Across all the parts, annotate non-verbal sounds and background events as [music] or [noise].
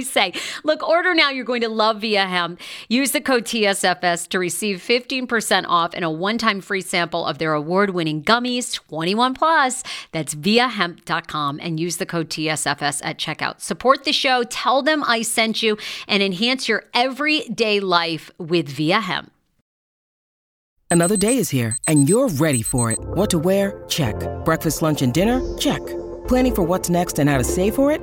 say? Look, order now. You're going to love Viia Hemp. Use the code TSFS to receive 15% off and a one time free sample of their award winning gummies, 21 plus. That's viiahemp.com and use the code TSFS at checkout. Support the show, tell them I sent you, and enhance your everyday life with Viia Hemp. Another day is here, and you're ready for it. What to wear? Check. Breakfast, lunch, and dinner? Check. Planning for what's next and how to save for it?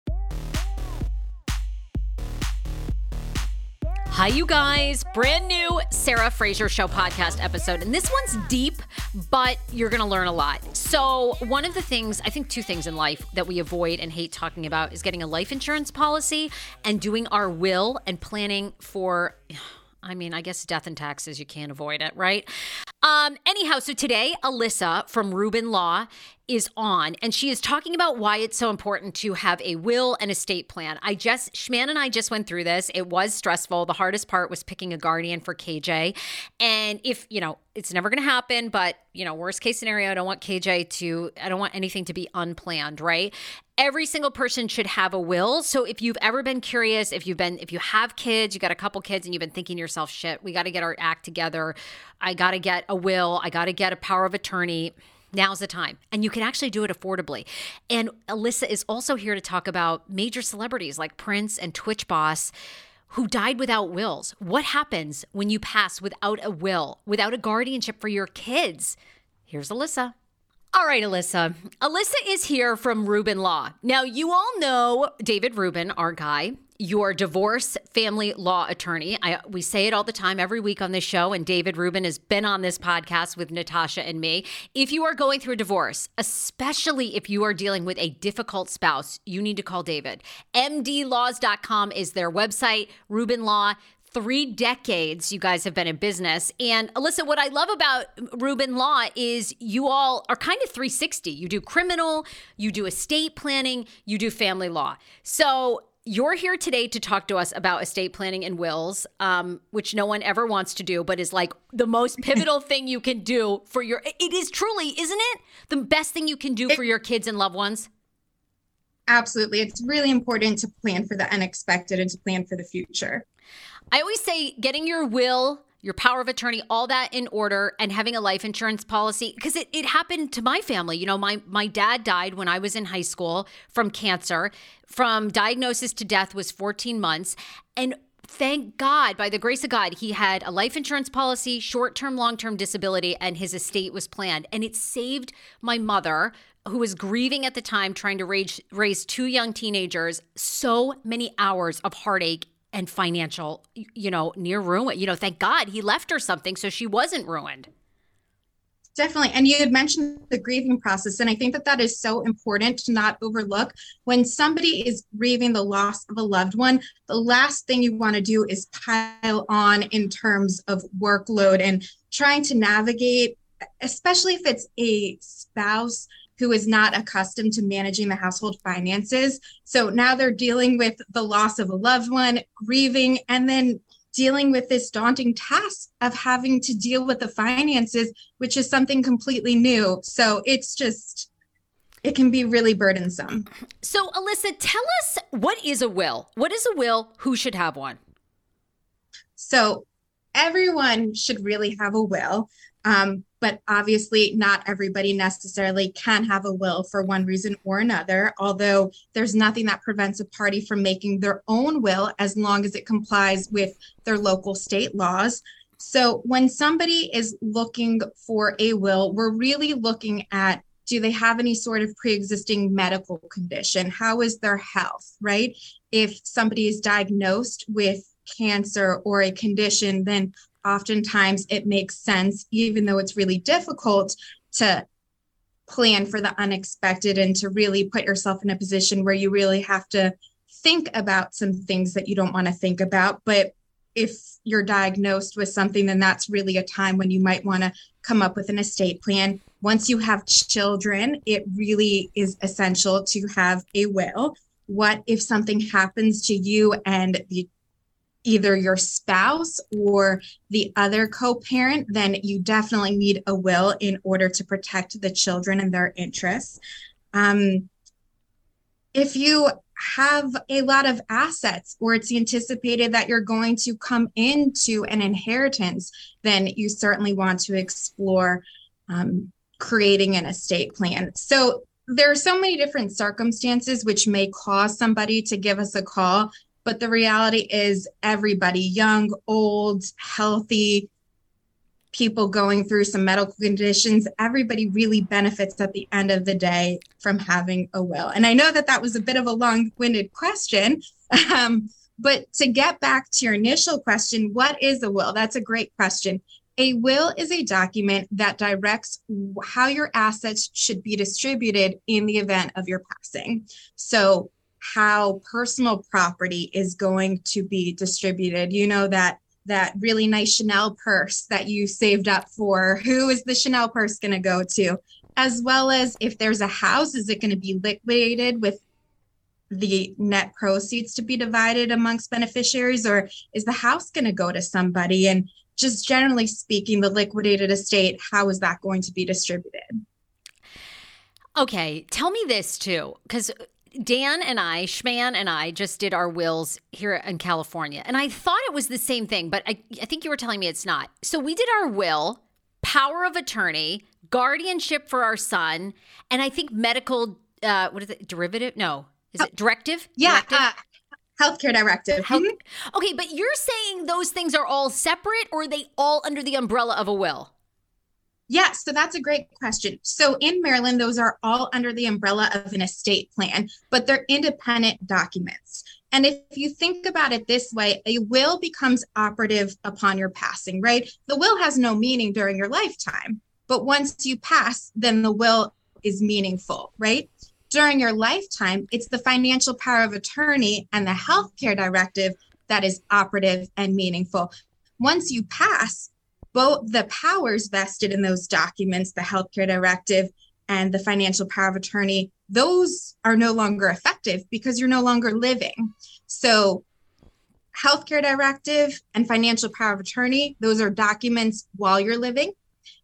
Hi, you guys. Brand new Sarah Fraser Show podcast episode. And this one's deep, but you're going to learn a lot. So, one of the things, I think two things in life that we avoid and hate talking about is getting a life insurance policy and doing our will and planning for. I mean, I guess death and taxes, you can't avoid it, right? Um, anyhow, so today, Alyssa from Ruben Law is on and she is talking about why it's so important to have a will and estate plan. I just, Schman and I just went through this. It was stressful. The hardest part was picking a guardian for KJ. And if, you know, it's never going to happen, but, you know, worst case scenario, I don't want KJ to, I don't want anything to be unplanned, right? Every single person should have a will. So if you've ever been curious, if you've been, if you have kids, you got a couple kids and you've been thinking to yourself, shit, we got to get our act together. I got to get a will. I got to get a power of attorney Now's the time. And you can actually do it affordably. And Alyssa is also here to talk about major celebrities like Prince and Twitch Boss who died without wills. What happens when you pass without a will, without a guardianship for your kids? Here's Alyssa. All right, Alyssa. Alyssa is here from Ruben Law. Now, you all know David Ruben, our guy your divorce family law attorney. I, we say it all the time every week on this show, and David Ruben has been on this podcast with Natasha and me. If you are going through a divorce, especially if you are dealing with a difficult spouse, you need to call David. MDLaws.com is their website, Ruben Law three decades you guys have been in business. And Alyssa, what I love about Ruben Law is you all are kind of 360. You do criminal, you do estate planning, you do family law. So you're here today to talk to us about estate planning and wills, um, which no one ever wants to do, but is like the most [laughs] pivotal thing you can do for your. It is truly, isn't it, the best thing you can do it, for your kids and loved ones? Absolutely, it's really important to plan for the unexpected and to plan for the future. I always say getting your will your power of attorney, all that in order, and having a life insurance policy. Because it, it happened to my family. You know, my, my dad died when I was in high school from cancer. From diagnosis to death was 14 months. And thank God, by the grace of God, he had a life insurance policy, short term, long term disability, and his estate was planned. And it saved my mother, who was grieving at the time, trying to raise, raise two young teenagers, so many hours of heartache and financial, you know, near ruin. You know, thank God he left her something so she wasn't ruined. Definitely. And you had mentioned the grieving process. And I think that that is so important to not overlook. When somebody is grieving the loss of a loved one, the last thing you want to do is pile on in terms of workload and trying to navigate, especially if it's a spouse who is not accustomed to managing the household finances. So now they're dealing with the loss of a loved one, grieving, and then dealing with this daunting task of having to deal with the finances, which is something completely new. So it's just, it can be really burdensome. So, Alyssa, tell us what is a will? What is a will? Who should have one? So, everyone should really have a will. Um, but obviously, not everybody necessarily can have a will for one reason or another, although there's nothing that prevents a party from making their own will as long as it complies with their local state laws. So, when somebody is looking for a will, we're really looking at do they have any sort of pre existing medical condition? How is their health, right? If somebody is diagnosed with cancer or a condition, then oftentimes it makes sense, even though it's really difficult to plan for the unexpected and to really put yourself in a position where you really have to think about some things that you don't want to think about. But if you're diagnosed with something, then that's really a time when you might want to come up with an estate plan. Once you have children, it really is essential to have a will. What if something happens to you and the either your spouse or the other co parent, then you definitely need a will in order to protect the children and their interests. Um, if you have a lot of assets or it's anticipated that you're going to come into an inheritance, then you certainly want to explore um, creating an estate plan. So there are so many different circumstances which may cause somebody to give us a call but the reality is, everybody, young, old, healthy, people going through some medical conditions, everybody really benefits at the end of the day from having a will. And I know that that was a bit of a long winded question. Um, but to get back to your initial question, what is a will? That's a great question. A will is a document that directs how your assets should be distributed in the event of your passing. So, how personal property is going to be distributed. You know that that really nice Chanel purse that you saved up for. Who is the Chanel purse going to go to? As well as if there's a house, is it going to be liquidated with the net proceeds to be divided amongst beneficiaries, or is the house going to go to somebody? And just generally speaking, the liquidated estate, how is that going to be distributed? Okay, tell me this too, because Dan and I, Schman and I, just did our wills here in California. And I thought it was the same thing, but I, I think you were telling me it's not. So we did our will, power of attorney, guardianship for our son, and I think medical, uh, what is it, derivative? No, is it directive? Yeah. Directive? Uh, healthcare directive. Health- mm-hmm. Okay, but you're saying those things are all separate or are they all under the umbrella of a will? Yes, so that's a great question. So in Maryland, those are all under the umbrella of an estate plan, but they're independent documents. And if you think about it this way, a will becomes operative upon your passing, right? The will has no meaning during your lifetime, but once you pass, then the will is meaningful, right? During your lifetime, it's the financial power of attorney and the healthcare directive that is operative and meaningful. Once you pass, both the powers vested in those documents, the healthcare directive and the financial power of attorney, those are no longer effective because you're no longer living. So, healthcare directive and financial power of attorney, those are documents while you're living.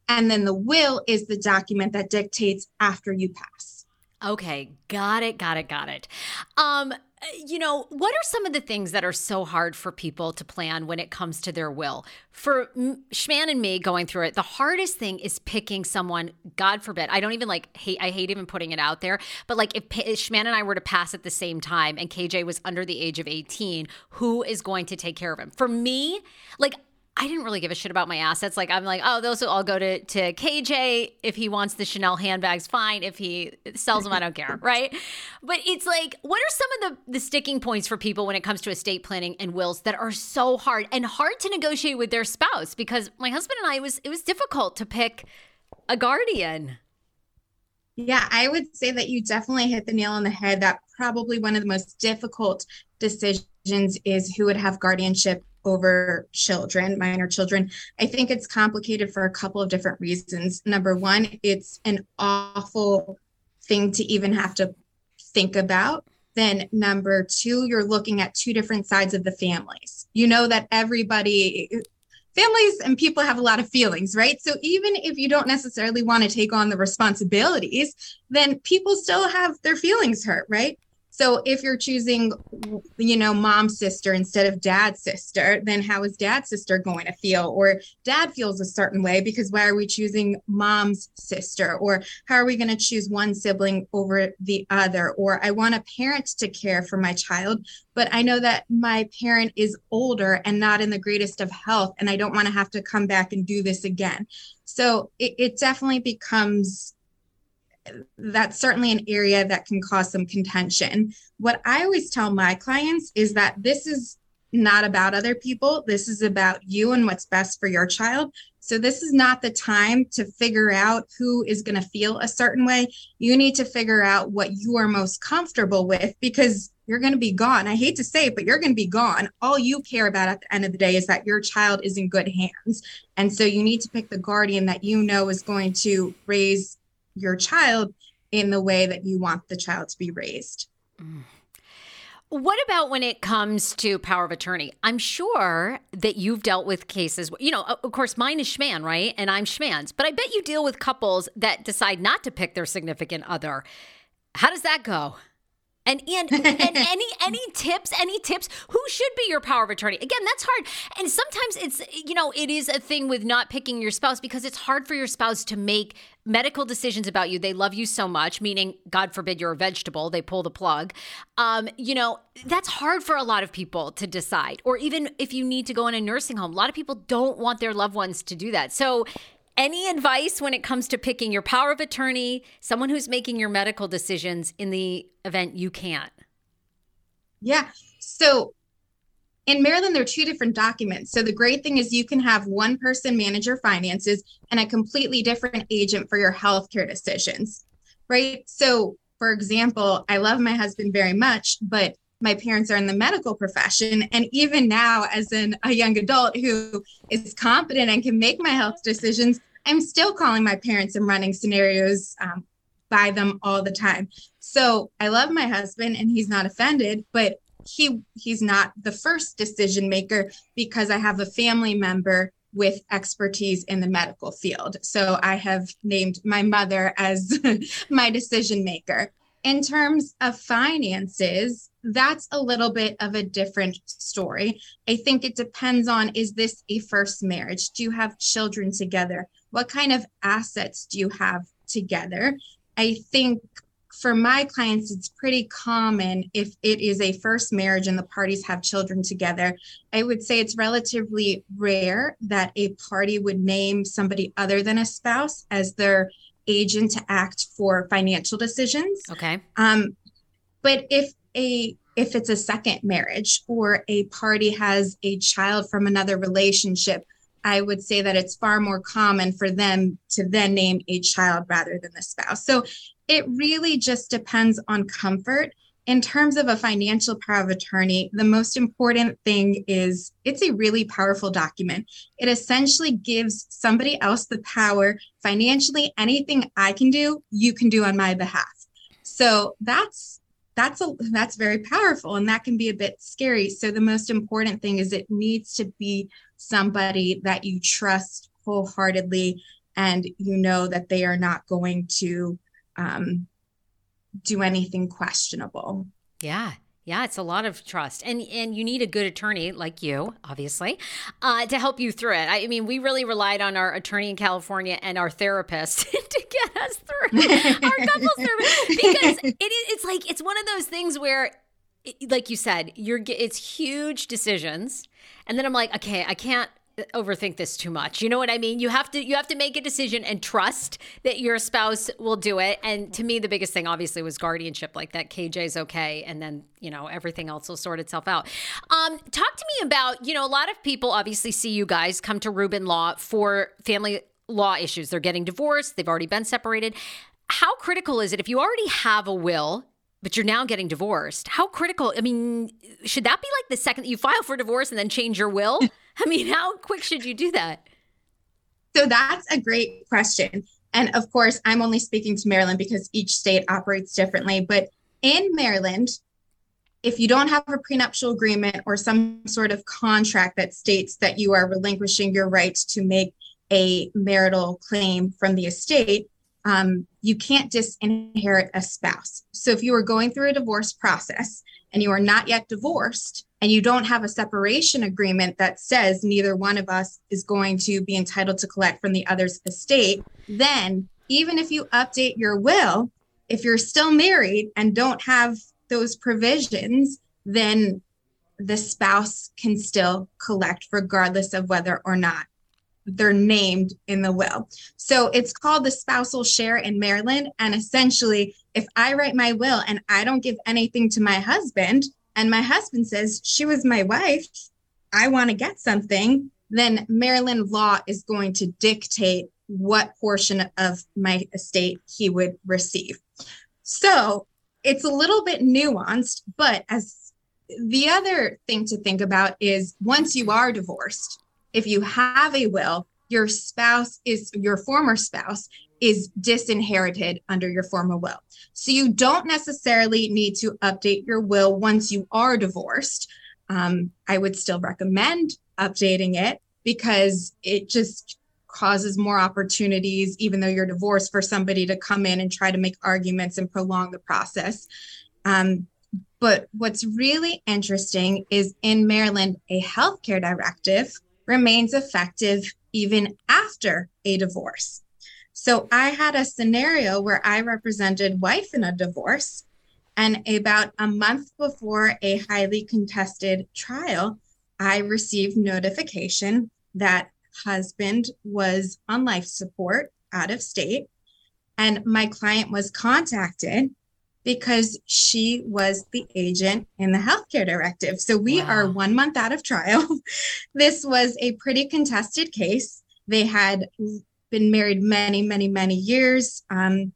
And then the will is the document that dictates after you pass. Okay, got it, got it, got it. Um, you know, what are some of the things that are so hard for people to plan when it comes to their will? For Schman and me going through it, the hardest thing is picking someone, God forbid, I don't even like hate, I hate even putting it out there, but like if, if Schman and I were to pass at the same time and KJ was under the age of 18, who is going to take care of him? For me, like I didn't really give a shit about my assets. Like I'm like, oh, those will all go to to KJ. If he wants the Chanel handbags, fine. If he sells them, I don't care, [laughs] right? But it's like, what are some of the the sticking points for people when it comes to estate planning and wills that are so hard and hard to negotiate with their spouse? Because my husband and I was it was difficult to pick a guardian. Yeah, I would say that you definitely hit the nail on the head. That probably one of the most difficult decisions is who would have guardianship over children, minor children. I think it's complicated for a couple of different reasons. Number one, it's an awful thing to even have to think about. Then, number two, you're looking at two different sides of the families. You know that everybody, families and people have a lot of feelings, right? So, even if you don't necessarily want to take on the responsibilities, then people still have their feelings hurt, right? So if you're choosing, you know, mom's sister instead of dad's sister, then how is dad's sister going to feel? Or dad feels a certain way because why are we choosing mom's sister? Or how are we going to choose one sibling over the other? Or I want a parent to care for my child, but I know that my parent is older and not in the greatest of health, and I don't want to have to come back and do this again. So it, it definitely becomes that's certainly an area that can cause some contention. What I always tell my clients is that this is not about other people. This is about you and what's best for your child. So, this is not the time to figure out who is going to feel a certain way. You need to figure out what you are most comfortable with because you're going to be gone. I hate to say it, but you're going to be gone. All you care about at the end of the day is that your child is in good hands. And so, you need to pick the guardian that you know is going to raise your child in the way that you want the child to be raised. Mm. What about when it comes to power of attorney? I'm sure that you've dealt with cases, you know, of course, mine is Schman, right? And I'm Schman's, but I bet you deal with couples that decide not to pick their significant other. How does that go? And and, and [laughs] any any tips, any tips? Who should be your power of attorney? Again, that's hard. And sometimes it's you know, it is a thing with not picking your spouse because it's hard for your spouse to make medical decisions about you. They love you so much, meaning God forbid you're a vegetable, they pull the plug. Um, you know, that's hard for a lot of people to decide. Or even if you need to go in a nursing home, a lot of people don't want their loved ones to do that. So any advice when it comes to picking your power of attorney, someone who's making your medical decisions in the event you can't? Yeah. So in Maryland, there are two different documents. So the great thing is you can have one person manage your finances and a completely different agent for your healthcare decisions, right? So, for example, I love my husband very much, but my parents are in the medical profession and even now as an, a young adult who is competent and can make my health decisions i'm still calling my parents and running scenarios um, by them all the time so i love my husband and he's not offended but he he's not the first decision maker because i have a family member with expertise in the medical field so i have named my mother as [laughs] my decision maker in terms of finances, that's a little bit of a different story. I think it depends on is this a first marriage? Do you have children together? What kind of assets do you have together? I think for my clients, it's pretty common if it is a first marriage and the parties have children together. I would say it's relatively rare that a party would name somebody other than a spouse as their agent to act for financial decisions. Okay. Um, but if a if it's a second marriage or a party has a child from another relationship, I would say that it's far more common for them to then name a child rather than the spouse. So it really just depends on comfort in terms of a financial power of attorney, the most important thing is it's a really powerful document. It essentially gives somebody else the power financially. Anything I can do, you can do on my behalf. So that's that's a that's very powerful and that can be a bit scary. So the most important thing is it needs to be somebody that you trust wholeheartedly and you know that they are not going to um, do anything questionable. Yeah. Yeah, it's a lot of trust, and and you need a good attorney like you, obviously, uh, to help you through it. I mean, we really relied on our attorney in California and our therapist [laughs] to get us through our couples [laughs] therapist because it, it's like it's one of those things where, like you said, you're it's huge decisions, and then I'm like, okay, I can't overthink this too much. You know what I mean? You have to you have to make a decision and trust that your spouse will do it. And to me the biggest thing obviously was guardianship like that KJ's okay and then, you know, everything else will sort itself out. Um talk to me about, you know, a lot of people obviously see you guys come to Ruben Law for family law issues. They're getting divorced, they've already been separated. How critical is it if you already have a will but you're now getting divorced. How critical? I mean, should that be like the second you file for divorce and then change your will? [laughs] I mean, how quick should you do that? So that's a great question. And of course, I'm only speaking to Maryland because each state operates differently. But in Maryland, if you don't have a prenuptial agreement or some sort of contract that states that you are relinquishing your rights to make a marital claim from the estate, um, you can't disinherit a spouse. So if you are going through a divorce process and you are not yet divorced, and you don't have a separation agreement that says neither one of us is going to be entitled to collect from the other's estate, then even if you update your will, if you're still married and don't have those provisions, then the spouse can still collect regardless of whether or not they're named in the will. So it's called the spousal share in Maryland. And essentially, if I write my will and I don't give anything to my husband, and my husband says, She was my wife, I want to get something, then Maryland law is going to dictate what portion of my estate he would receive. So it's a little bit nuanced, but as the other thing to think about is once you are divorced, if you have a will, your spouse is your former spouse is disinherited under your former will. So you don't necessarily need to update your will once you are divorced. Um, I would still recommend updating it because it just causes more opportunities, even though you're divorced, for somebody to come in and try to make arguments and prolong the process. Um, but what's really interesting is in Maryland, a healthcare directive remains effective even after a divorce. So I had a scenario where I represented wife in a divorce. And about a month before a highly contested trial, I received notification that husband was on life support out of state. And my client was contacted because she was the agent in the healthcare directive. So we wow. are one month out of trial. [laughs] this was a pretty contested case. They had been married many, many, many years. Um,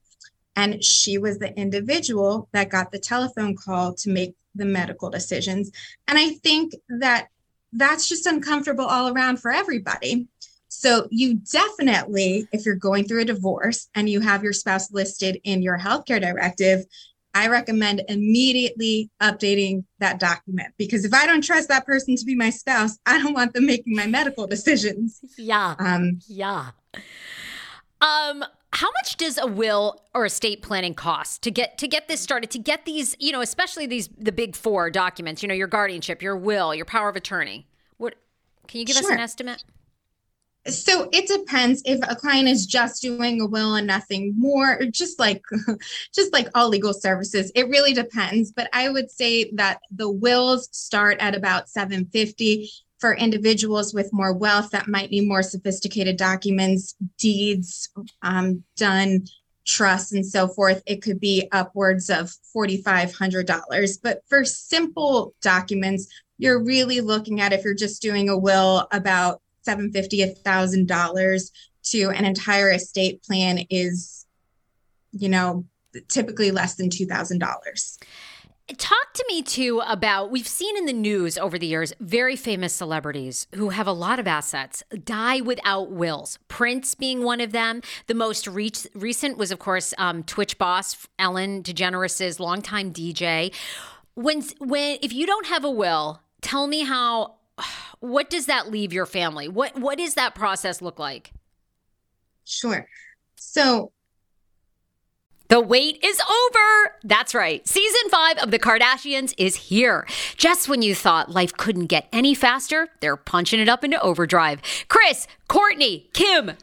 and she was the individual that got the telephone call to make the medical decisions. And I think that that's just uncomfortable all around for everybody. So, you definitely, if you're going through a divorce and you have your spouse listed in your healthcare directive, I recommend immediately updating that document because if I don't trust that person to be my spouse, I don't want them making my medical decisions. Yeah. Um, yeah. Um, how much does a will or estate planning cost to get to get this started to get these you know especially these the big four documents you know your guardianship your will your power of attorney what can you give sure. us an estimate so it depends. If a client is just doing a will and nothing more just like [laughs] just like all legal services it really depends. But i would say that the wills start at about 750 for individuals with more wealth that might need more sophisticated documents deeds um, done trusts and so forth. It could be upwards of $4500 but for simple documents you're really looking at if you're just doing a will about 750 thousand dollars to an entire estate plan is you know typically less than two thousand dollars Talk to me too about we've seen in the news over the years very famous celebrities who have a lot of assets die without wills. Prince being one of them. The most re- recent was, of course, um, Twitch Boss Ellen DeGeneres' longtime DJ. When when if you don't have a will, tell me how what does that leave your family? What what does that process look like? Sure. So The wait is over. That's right. Season five of The Kardashians is here. Just when you thought life couldn't get any faster, they're punching it up into overdrive. Kris, Kourtney, Kim,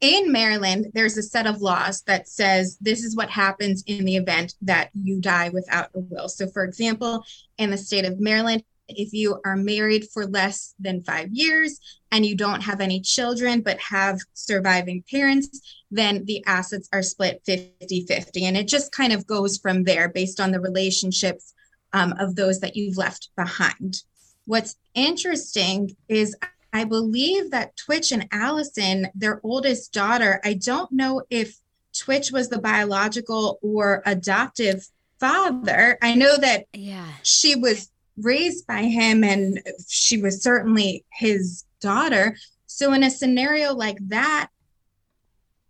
in Maryland, there's a set of laws that says this is what happens in the event that you die without a will. So, for example, in the state of Maryland, if you are married for less than five years and you don't have any children but have surviving parents, then the assets are split 50 50. And it just kind of goes from there based on the relationships um, of those that you've left behind. What's interesting is I believe that Twitch and Allison, their oldest daughter, I don't know if Twitch was the biological or adoptive father. I know that yeah. she was raised by him and she was certainly his daughter. So, in a scenario like that,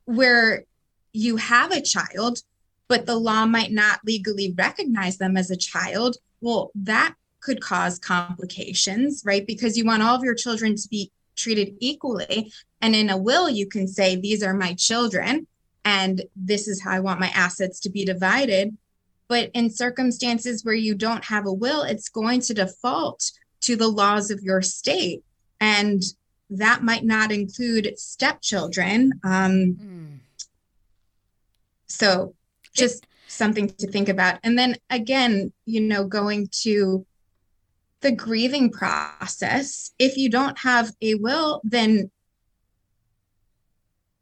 where you have a child, but the law might not legally recognize them as a child, well, that could cause complications, right? Because you want all of your children to be treated equally. And in a will, you can say, These are my children, and this is how I want my assets to be divided. But in circumstances where you don't have a will, it's going to default to the laws of your state. And that might not include stepchildren. Um, mm. So just something to think about. And then again, you know, going to the grieving process, if you don't have a will, then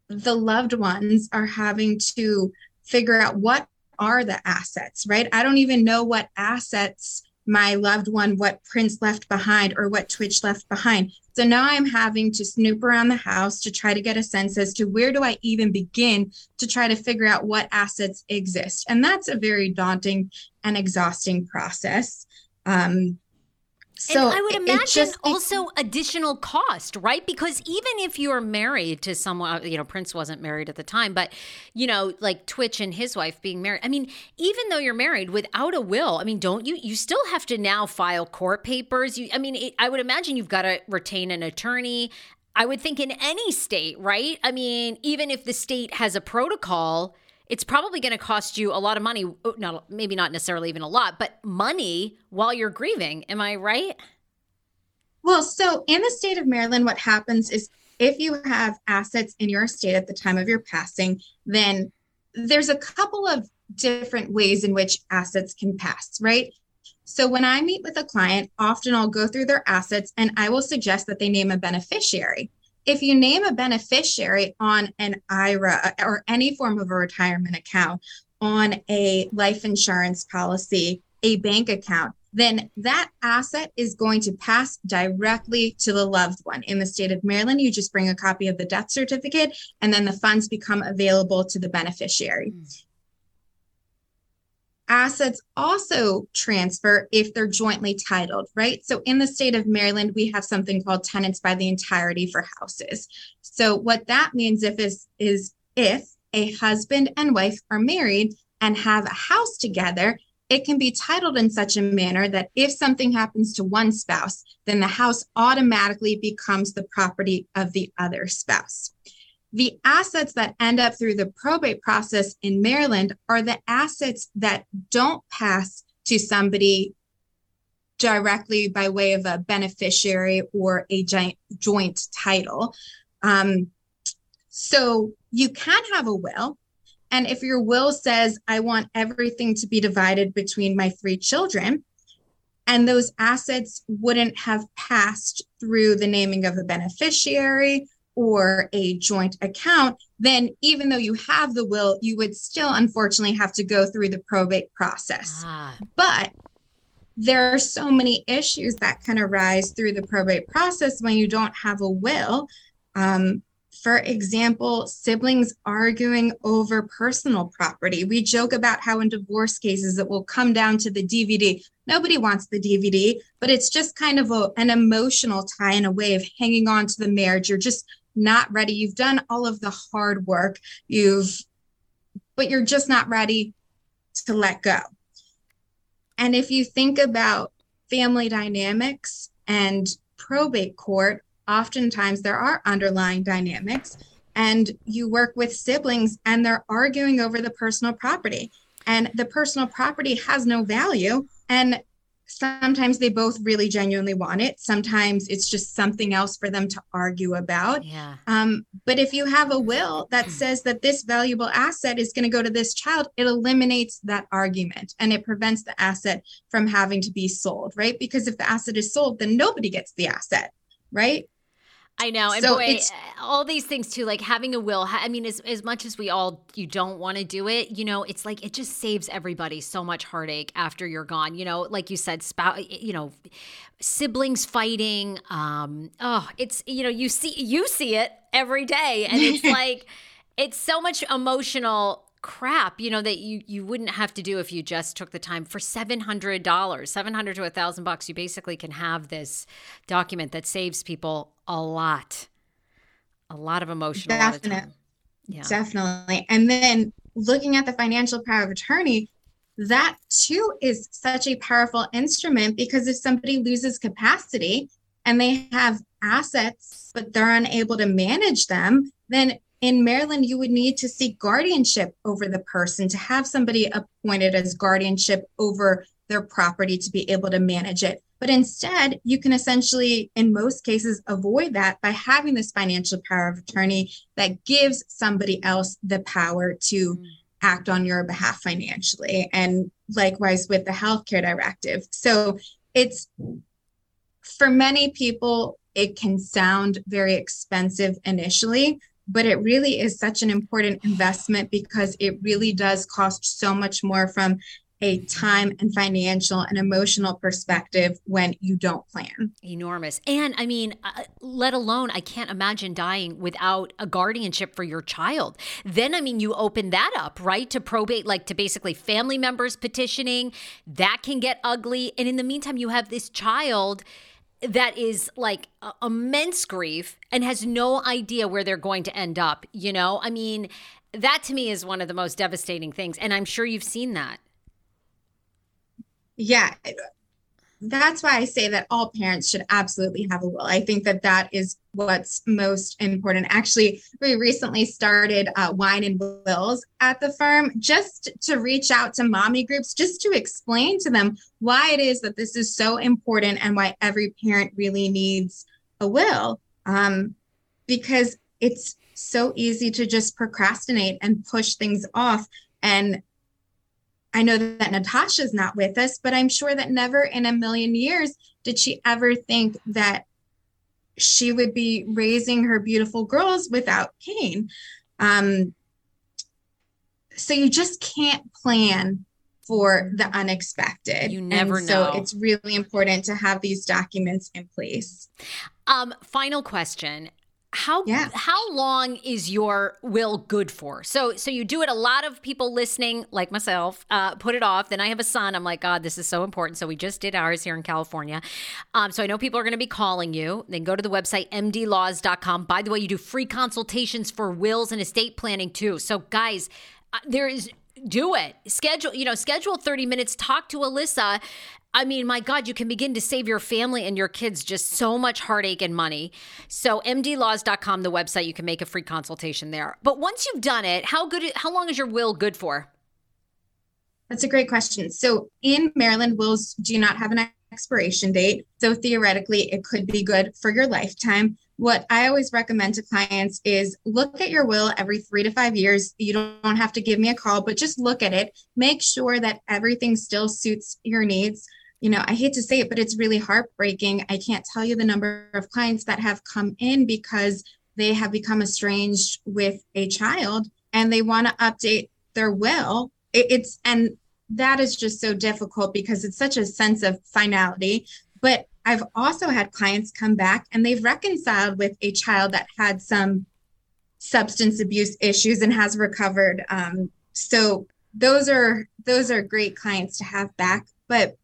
the loved ones are having to figure out what are the assets, right? I don't even know what assets my loved one, what Prince left behind or what Twitch left behind. So now I'm having to snoop around the house to try to get a sense as to where do I even begin to try to figure out what assets exist. And that's a very daunting and exhausting process. Um, so and I would imagine just, also additional cost, right? Because even if you're married to someone, uh, you know, Prince wasn't married at the time, but you know, like Twitch and his wife being married. I mean, even though you're married without a will, I mean, don't you? You still have to now file court papers. You, I mean, it, I would imagine you've got to retain an attorney. I would think in any state, right? I mean, even if the state has a protocol it's probably going to cost you a lot of money. Oh, not maybe not necessarily even a lot, but money while you're grieving. Am I right? Well, so in the state of Maryland, what happens is if you have assets in your estate at the time of your passing, then there's a couple of different ways in which assets can pass, right? So when I meet with a client, often I'll go through their assets and I will suggest that they name a beneficiary if you name a beneficiary on an IRA or any form of a retirement account, on a life insurance policy, a bank account, then that asset is going to pass directly to the loved one. In the state of Maryland, you just bring a copy of the death certificate and then the funds become available to the beneficiary. Mm assets also transfer if they're jointly titled, right? So in the state of Maryland, we have something called tenants by the entirety for houses. So what that means if is is if a husband and wife are married and have a house together, it can be titled in such a manner that if something happens to one spouse, then the house automatically becomes the property of the other spouse. The assets that end up through the probate process in Maryland are the assets that don't pass to somebody directly by way of a beneficiary or a joint, title. Um, so you can have a will. And if your will says, I want everything to be divided between my three children, and those assets wouldn't have passed through the naming of a beneficiary or a joint account, then even though you have the will, you would still unfortunately have to go through the probate process. Ah. But there are so many issues that can arise through the probate process when you don't have a will. Um, for example, siblings arguing over personal property. We joke about how in divorce cases it will come down to the DVD. Nobody wants the DVD, but it's just kind of a, an emotional tie in a way of hanging on to the marriage. You're just not ready. You've done all of the hard work. You've, but you're just not ready to let go. And if you think about family dynamics and probate court, oftentimes there are underlying dynamics. And you work with siblings and they're arguing over the personal property. And the personal property has no value. And sometimes they both really genuinely want it. Sometimes it's just something else for them to argue about. Yeah. Um, but if you have a will that says that this valuable asset is going to go to this child it eliminates that argument and it prevents the asset from having to be sold right? Because if the asset is sold then nobody gets the asset right I know. And So boy, all these things too, like having a will. I mean, as, as much as we all, you don't want to do it, you know, it's like it just saves everybody so much heartache after you're gone. You know, like you said, spouse, you know, siblings fighting. Um, oh, it's, you know, you see, you see it every day. And it's [laughs] like, it's so much emotional crap you know that you you wouldn't have to do if you just took the time for $700 700 to a thousand bucks you basically can have this document that saves people a lot a lot of emotion a lot of Definite. time yeah Definitely. And then looking at the financial power of attorney, that too is such a powerful instrument because if somebody loses capacity and they have assets, but they're unable to manage them, then in Maryland, you would need to seek guardianship over the person to have somebody appointed as guardianship over their property to be able to manage it. But instead, you can essentially, in most cases, avoid that by having this financial power of attorney that gives somebody else the power to act on your behalf financially. And likewise with the healthcare directive. So it's for many people, it can sound very expensive initially, but it really is such an important investment because it really does cost so much more from a time and financial and emotional perspective when you don't plan. enormous. And i mean uh, let alone i can't imagine dying without a guardianship for your child. Then i mean you open that up right to probate like to basically family members petitioning. That can get ugly. And in the meantime you have this child that is like uh, immense grief and has no idea where they're going to end up you know? I mean that to me is one of the most devastating things and i'm sure you've seen that. Yeah, that's why I say that all parents should absolutely have a will. I think that that is what's most important. Actually, we recently started uh, Wine and Wills at the firm just to reach out to mommy groups, just to explain to them why it is that this is so important and why every parent really needs a will. Um, because it's so easy to just procrastinate and push things off. And I know that Natasha's not with us, but I'm sure that never in a million years did she ever think that she would be raising her beautiful girls without pain. Um, so you just can't plan for the unexpected. You never and so know. it's really important to have these documents in place. Um, final question. How Yeah. how long is your will good for? So so you do it. A lot of people listening, like myself, uh, put it off. Then I have a son. I'm like, God, this is so important. So we just did ours here in California. Um, so I know people are going to be calling you. Then go to the website mdlaws.com. By the way, you do free consultations for wills and estate planning too. So guys, uh, there is do it. Schedule, you know, schedule 30 minutes, talk to Alyssa. I mean, my God, you can begin to save your family and your kids just so much heartache and money. So mdlaws.com, the website, you can make a free consultation there. But once you've done it, how good how long is your will good for? That's a great question. So in Maryland, wills do not have an expiration date. So theoretically, it could be good for your lifetime. What I always recommend to clients is look at your will every three to five years. You don't have to give me a call, but just look at it. Make sure that everything still suits your needs. You know, I hate to say it, but it's really heartbreaking. I can't tell you the number of clients that have come in because they have become estranged with a child and they want to update their will. It- it's, and that is just so difficult because it's such a sense of finality. But I've also had clients come back and they've reconciled with a child that had some substance abuse issues and has recovered. Um, so those are those are great clients to have back. But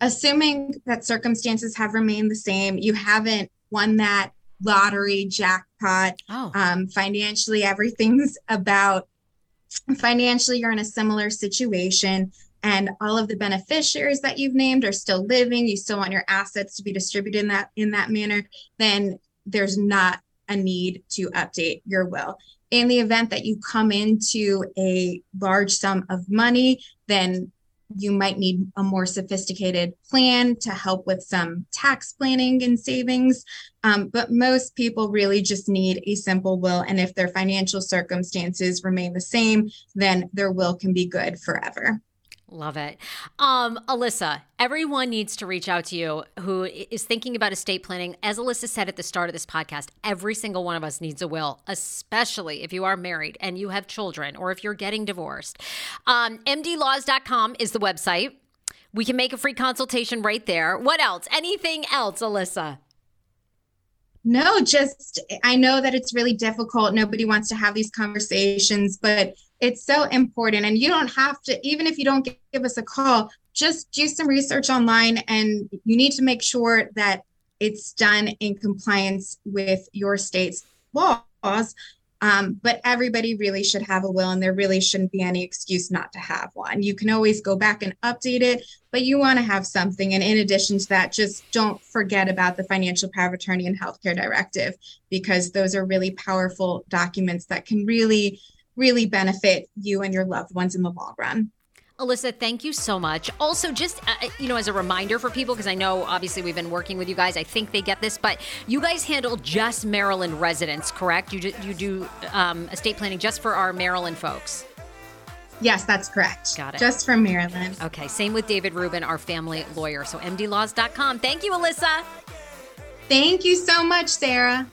assuming that circumstances have remained the same, you haven't won that lottery jackpot. Oh, Um, financially, everything's [laughs] about financially, you're in a similar situation and all of the beneficiaries that you've named are still living, you still want your assets to be distributed in that in that manner, then there's not a need to update your will. In the event that you come into a large sum of money, then you might need a more sophisticated plan to help with some tax planning and savings. Um, but most people really just need a simple will. And if their financial circumstances remain the same, then their will can be good forever. Love it. Um, Alyssa, everyone needs to reach out to you who is thinking about estate planning. As Alyssa said at the start of this podcast, every single one of us needs a will, especially if you are married and you have children or if you're getting divorced. Um, MDlaws.com is the website. We can make a free consultation right there. What else? Anything else, Alyssa? No, just I know that it's really difficult. Nobody wants to have these conversations, but it's so important. And you don't have to, even if you don't give us a call, just do some research online and you need to make sure that it's done in compliance with your state's laws. Um, but everybody really should have a will, and there really shouldn't be any excuse not to have one. You can always go back and update it, but you want to have something. And in addition to that, just don't forget about the financial power of attorney and healthcare directive, because those are really powerful documents that can really really benefit you and your loved ones in the long run. Alyssa, thank you so much. Also, just uh, uh you know, as a reminder for people, because I know obviously we've been working with you guys. I think they get this, but you guys handle just Maryland residents, correct? You do, you do um, estate planning just for our Maryland folks. Yes, that's correct. Got it. Just from Maryland. Okay. Same with David Ruben, our family lawyer. So mdlaws.com. Thank you, Alyssa. Thank you so much, Sarah.